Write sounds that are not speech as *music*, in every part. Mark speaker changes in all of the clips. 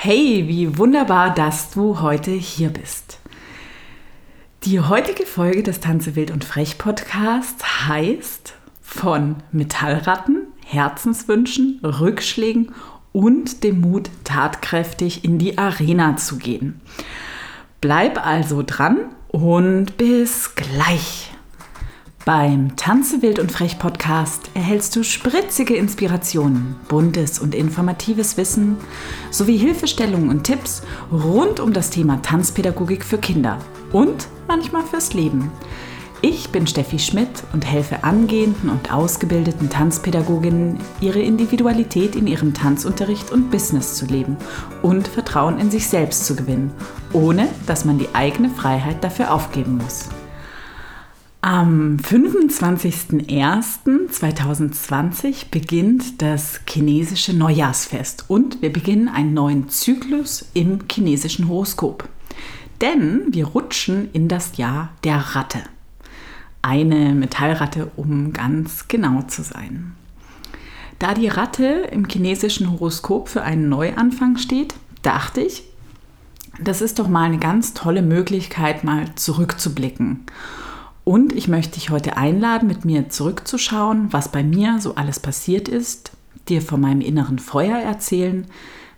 Speaker 1: Hey, wie wunderbar, dass du heute hier bist. Die heutige Folge des Tanze wild und frech Podcasts heißt von Metallratten, Herzenswünschen, Rückschlägen und dem Mut, tatkräftig in die Arena zu gehen. Bleib also dran und bis gleich. Beim Tanze wild und frech Podcast erhältst du spritzige Inspirationen, buntes und informatives Wissen sowie Hilfestellungen und Tipps rund um das Thema Tanzpädagogik für Kinder und manchmal fürs Leben. Ich bin Steffi Schmidt und helfe angehenden und ausgebildeten Tanzpädagoginnen, ihre Individualität in ihrem Tanzunterricht und Business zu leben und Vertrauen in sich selbst zu gewinnen, ohne dass man die eigene Freiheit dafür aufgeben muss. Am 25.01.2020 beginnt das chinesische Neujahrsfest und wir beginnen einen neuen Zyklus im chinesischen Horoskop. Denn wir rutschen in das Jahr der Ratte. Eine Metallratte, um ganz genau zu sein. Da die Ratte im chinesischen Horoskop für einen Neuanfang steht, dachte ich, das ist doch mal eine ganz tolle Möglichkeit, mal zurückzublicken und ich möchte dich heute einladen, mit mir zurückzuschauen, was bei mir so alles passiert ist, dir von meinem inneren Feuer erzählen,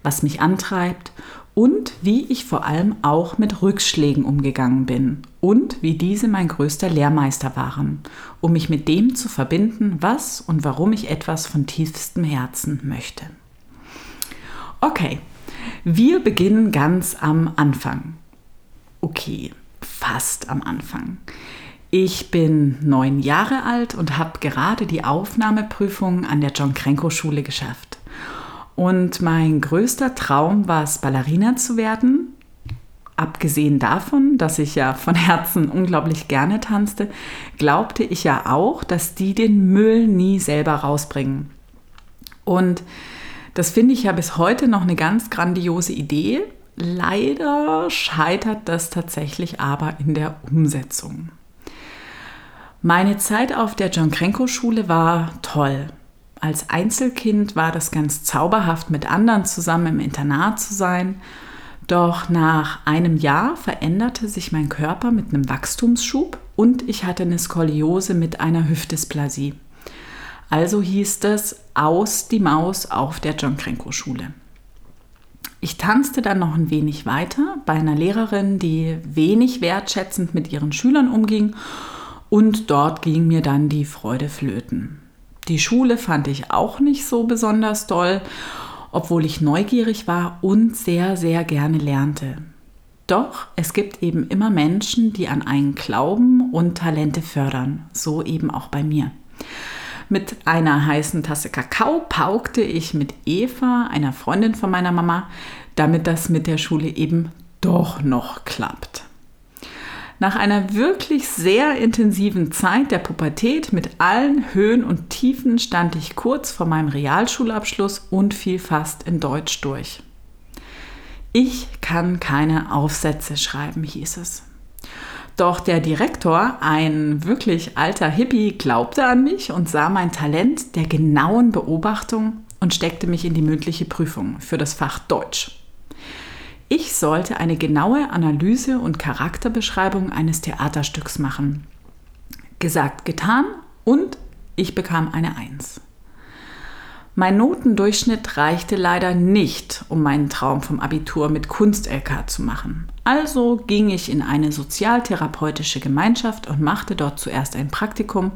Speaker 1: was mich antreibt und wie ich vor allem auch mit Rückschlägen umgegangen bin und wie diese mein größter Lehrmeister waren, um mich mit dem zu verbinden, was und warum ich etwas von tiefstem Herzen möchte. Okay, wir beginnen ganz am Anfang. Okay, fast am Anfang. Ich bin neun Jahre alt und habe gerade die Aufnahmeprüfung an der John Krenko Schule geschafft. Und mein größter Traum war es, Ballerina zu werden. Abgesehen davon, dass ich ja von Herzen unglaublich gerne tanzte, glaubte ich ja auch, dass die den Müll nie selber rausbringen. Und das finde ich ja bis heute noch eine ganz grandiose Idee. Leider scheitert das tatsächlich aber in der Umsetzung. Meine Zeit auf der John Krenko Schule war toll. Als Einzelkind war das ganz zauberhaft, mit anderen zusammen im Internat zu sein. Doch nach einem Jahr veränderte sich mein Körper mit einem Wachstumsschub und ich hatte eine Skoliose mit einer Hüftdysplasie. Also hieß das aus die Maus auf der John Krenko Schule. Ich tanzte dann noch ein wenig weiter bei einer Lehrerin, die wenig wertschätzend mit ihren Schülern umging und dort ging mir dann die Freude flöten. Die Schule fand ich auch nicht so besonders toll, obwohl ich neugierig war und sehr, sehr gerne lernte. Doch es gibt eben immer Menschen, die an einen glauben und Talente fördern, so eben auch bei mir. Mit einer heißen Tasse Kakao paukte ich mit Eva, einer Freundin von meiner Mama, damit das mit der Schule eben doch noch klappt. Nach einer wirklich sehr intensiven Zeit der Pubertät mit allen Höhen und Tiefen stand ich kurz vor meinem Realschulabschluss und fiel fast in Deutsch durch. Ich kann keine Aufsätze schreiben, hieß es. Doch der Direktor, ein wirklich alter Hippie, glaubte an mich und sah mein Talent der genauen Beobachtung und steckte mich in die mündliche Prüfung für das Fach Deutsch. Ich sollte eine genaue Analyse und Charakterbeschreibung eines Theaterstücks machen. Gesagt, getan und ich bekam eine Eins. Mein Notendurchschnitt reichte leider nicht, um meinen Traum vom Abitur mit Kunst-LK zu machen. Also ging ich in eine sozialtherapeutische Gemeinschaft und machte dort zuerst ein Praktikum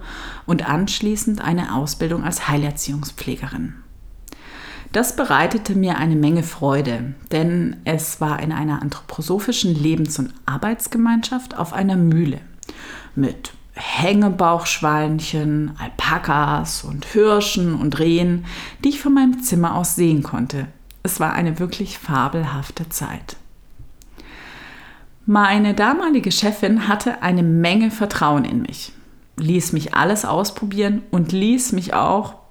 Speaker 1: und anschließend eine Ausbildung als Heilerziehungspflegerin. Das bereitete mir eine Menge Freude, denn es war in einer anthroposophischen Lebens- und Arbeitsgemeinschaft auf einer Mühle mit Hängebauchschweinchen, Alpakas und Hirschen und Rehen, die ich von meinem Zimmer aus sehen konnte. Es war eine wirklich fabelhafte Zeit. Meine damalige Chefin hatte eine Menge Vertrauen in mich, ließ mich alles ausprobieren und ließ mich auch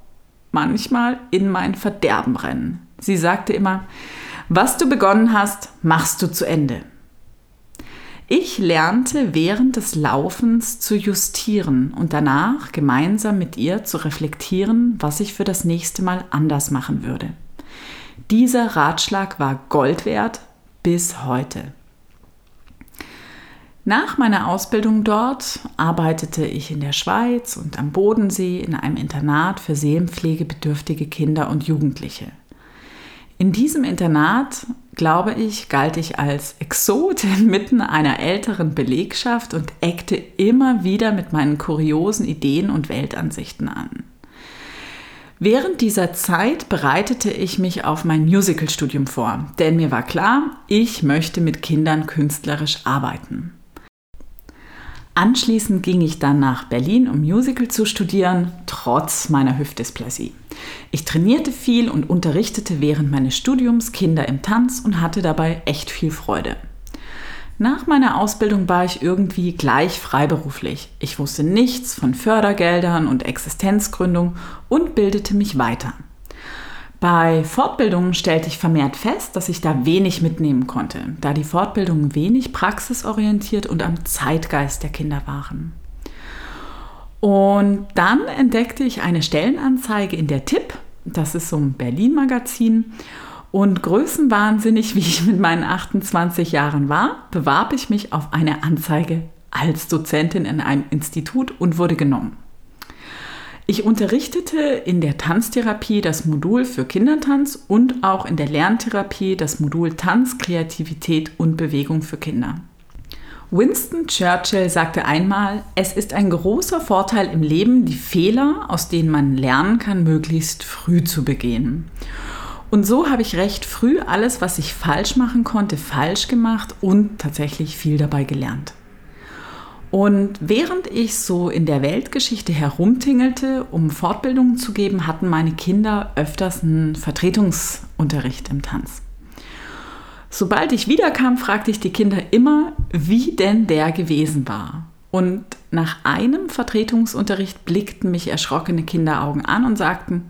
Speaker 1: manchmal in mein Verderben rennen. Sie sagte immer, was du begonnen hast, machst du zu Ende. Ich lernte während des Laufens zu justieren und danach gemeinsam mit ihr zu reflektieren, was ich für das nächste Mal anders machen würde. Dieser Ratschlag war Gold wert bis heute. Nach meiner Ausbildung dort arbeitete ich in der Schweiz und am Bodensee in einem Internat für seelenpflegebedürftige Kinder und Jugendliche. In diesem Internat, glaube ich, galt ich als Exot inmitten *laughs* einer älteren Belegschaft und eckte immer wieder mit meinen kuriosen Ideen und Weltansichten an. Während dieser Zeit bereitete ich mich auf mein Musicalstudium vor, denn mir war klar, ich möchte mit Kindern künstlerisch arbeiten. Anschließend ging ich dann nach Berlin, um Musical zu studieren, trotz meiner Hüftdysplasie. Ich trainierte viel und unterrichtete während meines Studiums Kinder im Tanz und hatte dabei echt viel Freude. Nach meiner Ausbildung war ich irgendwie gleich freiberuflich. Ich wusste nichts von Fördergeldern und Existenzgründung und bildete mich weiter. Bei Fortbildungen stellte ich vermehrt fest, dass ich da wenig mitnehmen konnte, da die Fortbildungen wenig praxisorientiert und am Zeitgeist der Kinder waren. Und dann entdeckte ich eine Stellenanzeige in der Tipp, das ist so ein Berlin-Magazin, und größenwahnsinnig, wie ich mit meinen 28 Jahren war, bewarb ich mich auf eine Anzeige als Dozentin in einem Institut und wurde genommen. Ich unterrichtete in der Tanztherapie das Modul für Kindertanz und auch in der Lerntherapie das Modul Tanz, Kreativität und Bewegung für Kinder. Winston Churchill sagte einmal, es ist ein großer Vorteil im Leben, die Fehler, aus denen man lernen kann, möglichst früh zu begehen. Und so habe ich recht früh alles, was ich falsch machen konnte, falsch gemacht und tatsächlich viel dabei gelernt. Und während ich so in der Weltgeschichte herumtingelte, um Fortbildungen zu geben, hatten meine Kinder öfters einen Vertretungsunterricht im Tanz. Sobald ich wiederkam, fragte ich die Kinder immer, wie denn der gewesen war. Und nach einem Vertretungsunterricht blickten mich erschrockene Kinderaugen an und sagten,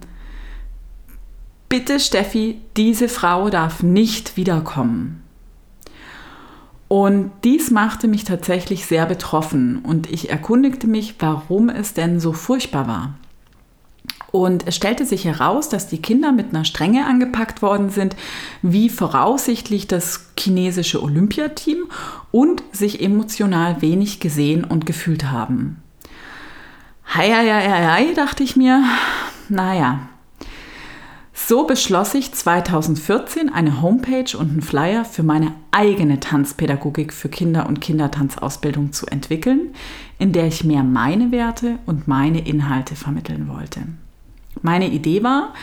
Speaker 1: Bitte Steffi, diese Frau darf nicht wiederkommen. Und dies machte mich tatsächlich sehr betroffen und ich erkundigte mich, warum es denn so furchtbar war. Und es stellte sich heraus, dass die Kinder mit einer Strenge angepackt worden sind, wie voraussichtlich das chinesische Olympiateam und sich emotional wenig gesehen und gefühlt haben. Hei, hei, hei, hei, dachte ich mir, naja, so beschloss ich 2014 eine Homepage und einen Flyer für meine eigene Tanzpädagogik für Kinder- und Kindertanzausbildung zu entwickeln, in der ich mehr meine Werte und meine Inhalte vermitteln wollte. Meine Idee war,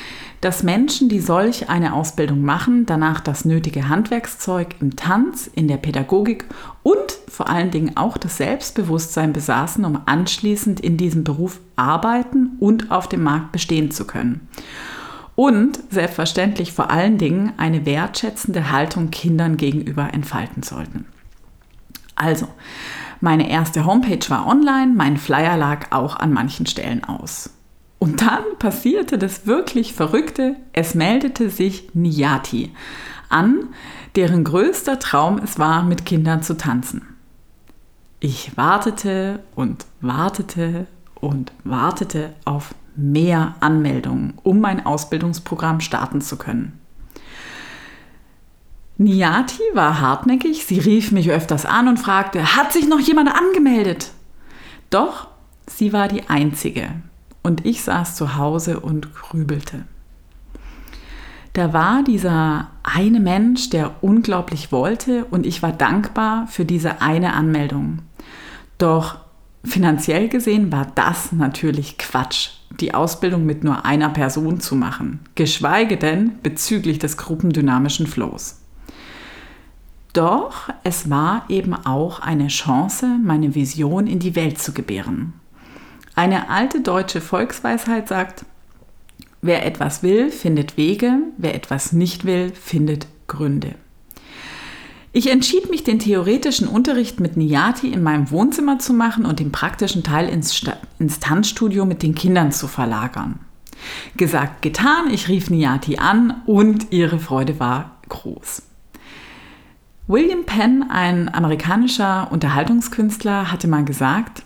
Speaker 1: dass Menschen, die solch eine Ausbildung machen, danach das nötige Handwerkszeug im Tanz, in der Pädagogik und vor allen Dingen auch das Selbstbewusstsein besaßen, um anschließend in diesem Beruf arbeiten und auf dem Markt bestehen zu können und selbstverständlich vor allen Dingen eine wertschätzende Haltung Kindern gegenüber entfalten sollten. Also, meine erste Homepage war online, mein Flyer lag auch an manchen Stellen aus. Und dann passierte das wirklich Verrückte, es meldete sich Niyati an, deren größter Traum es war, mit Kindern zu tanzen. Ich wartete und wartete und wartete auf mehr Anmeldungen, um mein Ausbildungsprogramm starten zu können. Niati war hartnäckig, sie rief mich öfters an und fragte, hat sich noch jemand angemeldet? Doch, sie war die Einzige und ich saß zu Hause und grübelte. Da war dieser eine Mensch, der unglaublich wollte und ich war dankbar für diese eine Anmeldung. Doch Finanziell gesehen war das natürlich Quatsch, die Ausbildung mit nur einer Person zu machen, geschweige denn bezüglich des gruppendynamischen Flows. Doch es war eben auch eine Chance, meine Vision in die Welt zu gebären. Eine alte deutsche Volksweisheit sagt, wer etwas will, findet Wege, wer etwas nicht will, findet Gründe. Ich entschied mich, den theoretischen Unterricht mit Niyati in meinem Wohnzimmer zu machen und den praktischen Teil ins, ins Tanzstudio mit den Kindern zu verlagern. Gesagt, getan, ich rief Niyati an und ihre Freude war groß. William Penn, ein amerikanischer Unterhaltungskünstler, hatte mal gesagt,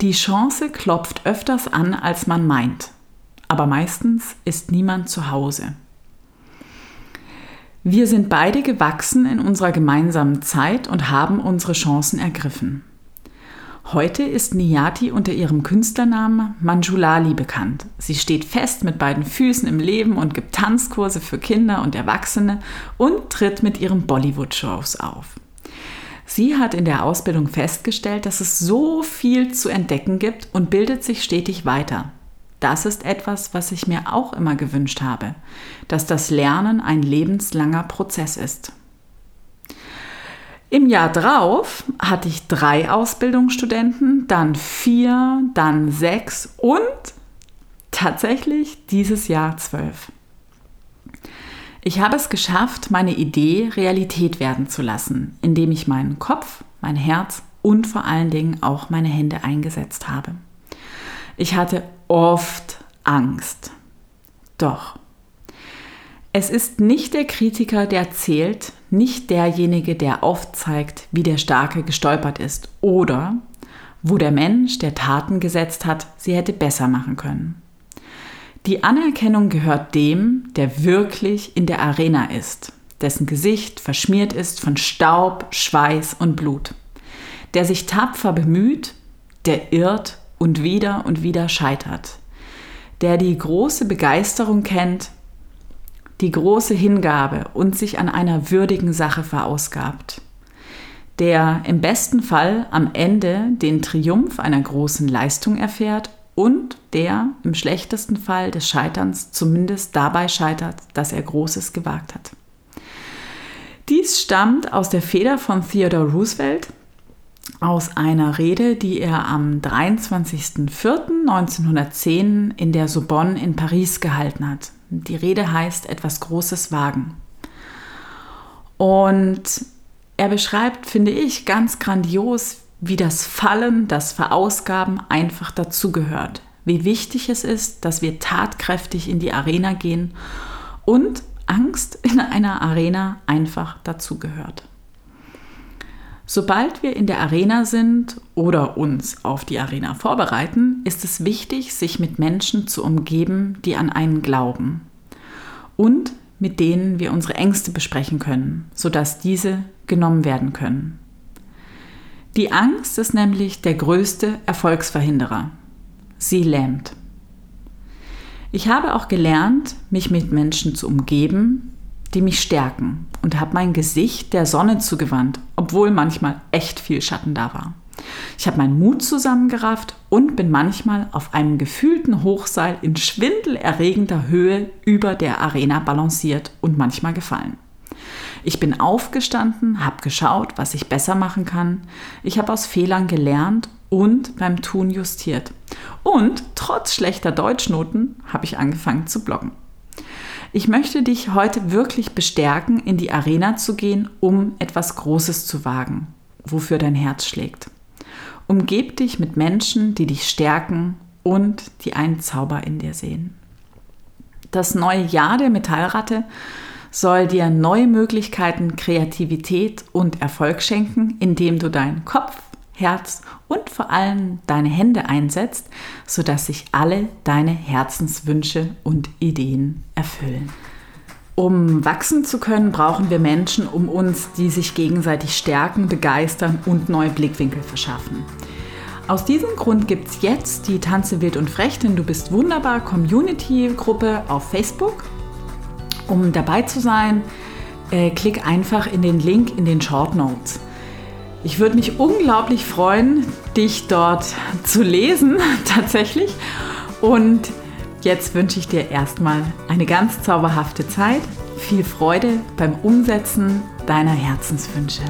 Speaker 1: die Chance klopft öfters an, als man meint, aber meistens ist niemand zu Hause. Wir sind beide gewachsen in unserer gemeinsamen Zeit und haben unsere Chancen ergriffen. Heute ist Niyati unter ihrem Künstlernamen Manjulali bekannt. Sie steht fest mit beiden Füßen im Leben und gibt Tanzkurse für Kinder und Erwachsene und tritt mit ihren Bollywood-Shows auf. Sie hat in der Ausbildung festgestellt, dass es so viel zu entdecken gibt und bildet sich stetig weiter. Das ist etwas, was ich mir auch immer gewünscht habe, dass das Lernen ein lebenslanger Prozess ist. Im Jahr drauf hatte ich drei Ausbildungsstudenten, dann vier, dann sechs und tatsächlich dieses Jahr zwölf. Ich habe es geschafft, meine Idee Realität werden zu lassen, indem ich meinen Kopf, mein Herz und vor allen Dingen auch meine Hände eingesetzt habe. Ich hatte oft Angst. Doch es ist nicht der Kritiker, der zählt, nicht derjenige, der aufzeigt, wie der Starke gestolpert ist oder wo der Mensch, der Taten gesetzt hat, sie hätte besser machen können. Die Anerkennung gehört dem, der wirklich in der Arena ist, dessen Gesicht verschmiert ist von Staub, Schweiß und Blut, der sich tapfer bemüht, der irrt und wieder und wieder scheitert, der die große Begeisterung kennt, die große Hingabe und sich an einer würdigen Sache verausgabt, der im besten Fall am Ende den Triumph einer großen Leistung erfährt und der im schlechtesten Fall des Scheiterns zumindest dabei scheitert, dass er Großes gewagt hat. Dies stammt aus der Feder von Theodore Roosevelt, aus einer Rede, die er am 23.04.1910 in der Sorbonne in Paris gehalten hat. Die Rede heißt etwas Großes wagen. Und er beschreibt, finde ich, ganz grandios, wie das Fallen, das Verausgaben einfach dazugehört. Wie wichtig es ist, dass wir tatkräftig in die Arena gehen und Angst in einer Arena einfach dazugehört. Sobald wir in der Arena sind oder uns auf die Arena vorbereiten, ist es wichtig, sich mit Menschen zu umgeben, die an einen glauben und mit denen wir unsere Ängste besprechen können, sodass diese genommen werden können. Die Angst ist nämlich der größte Erfolgsverhinderer. Sie lähmt. Ich habe auch gelernt, mich mit Menschen zu umgeben, die mich stärken und habe mein Gesicht der Sonne zugewandt, obwohl manchmal echt viel Schatten da war. Ich habe meinen Mut zusammengerafft und bin manchmal auf einem gefühlten Hochseil in schwindelerregender Höhe über der Arena balanciert und manchmal gefallen. Ich bin aufgestanden, habe geschaut, was ich besser machen kann. Ich habe aus Fehlern gelernt und beim Tun justiert. Und trotz schlechter Deutschnoten habe ich angefangen zu bloggen. Ich möchte dich heute wirklich bestärken, in die Arena zu gehen, um etwas Großes zu wagen, wofür dein Herz schlägt. Umgeb dich mit Menschen, die dich stärken und die einen Zauber in dir sehen. Das neue Jahr der Metallratte soll dir neue Möglichkeiten, Kreativität und Erfolg schenken, indem du deinen Kopf, Herz und vor allem deine Hände einsetzt, sodass sich alle deine Herzenswünsche und Ideen erfüllen. Um wachsen zu können, brauchen wir Menschen um uns, die sich gegenseitig stärken, begeistern und neue Blickwinkel verschaffen. Aus diesem Grund gibt es jetzt die Tanze wild und frech, denn du bist wunderbar Community-Gruppe auf Facebook. Um dabei zu sein, äh, klick einfach in den Link in den Short Notes. Ich würde mich unglaublich freuen, dich dort zu lesen, *laughs* tatsächlich. Und jetzt wünsche ich dir erstmal eine ganz zauberhafte Zeit. Viel Freude beim Umsetzen deiner Herzenswünsche.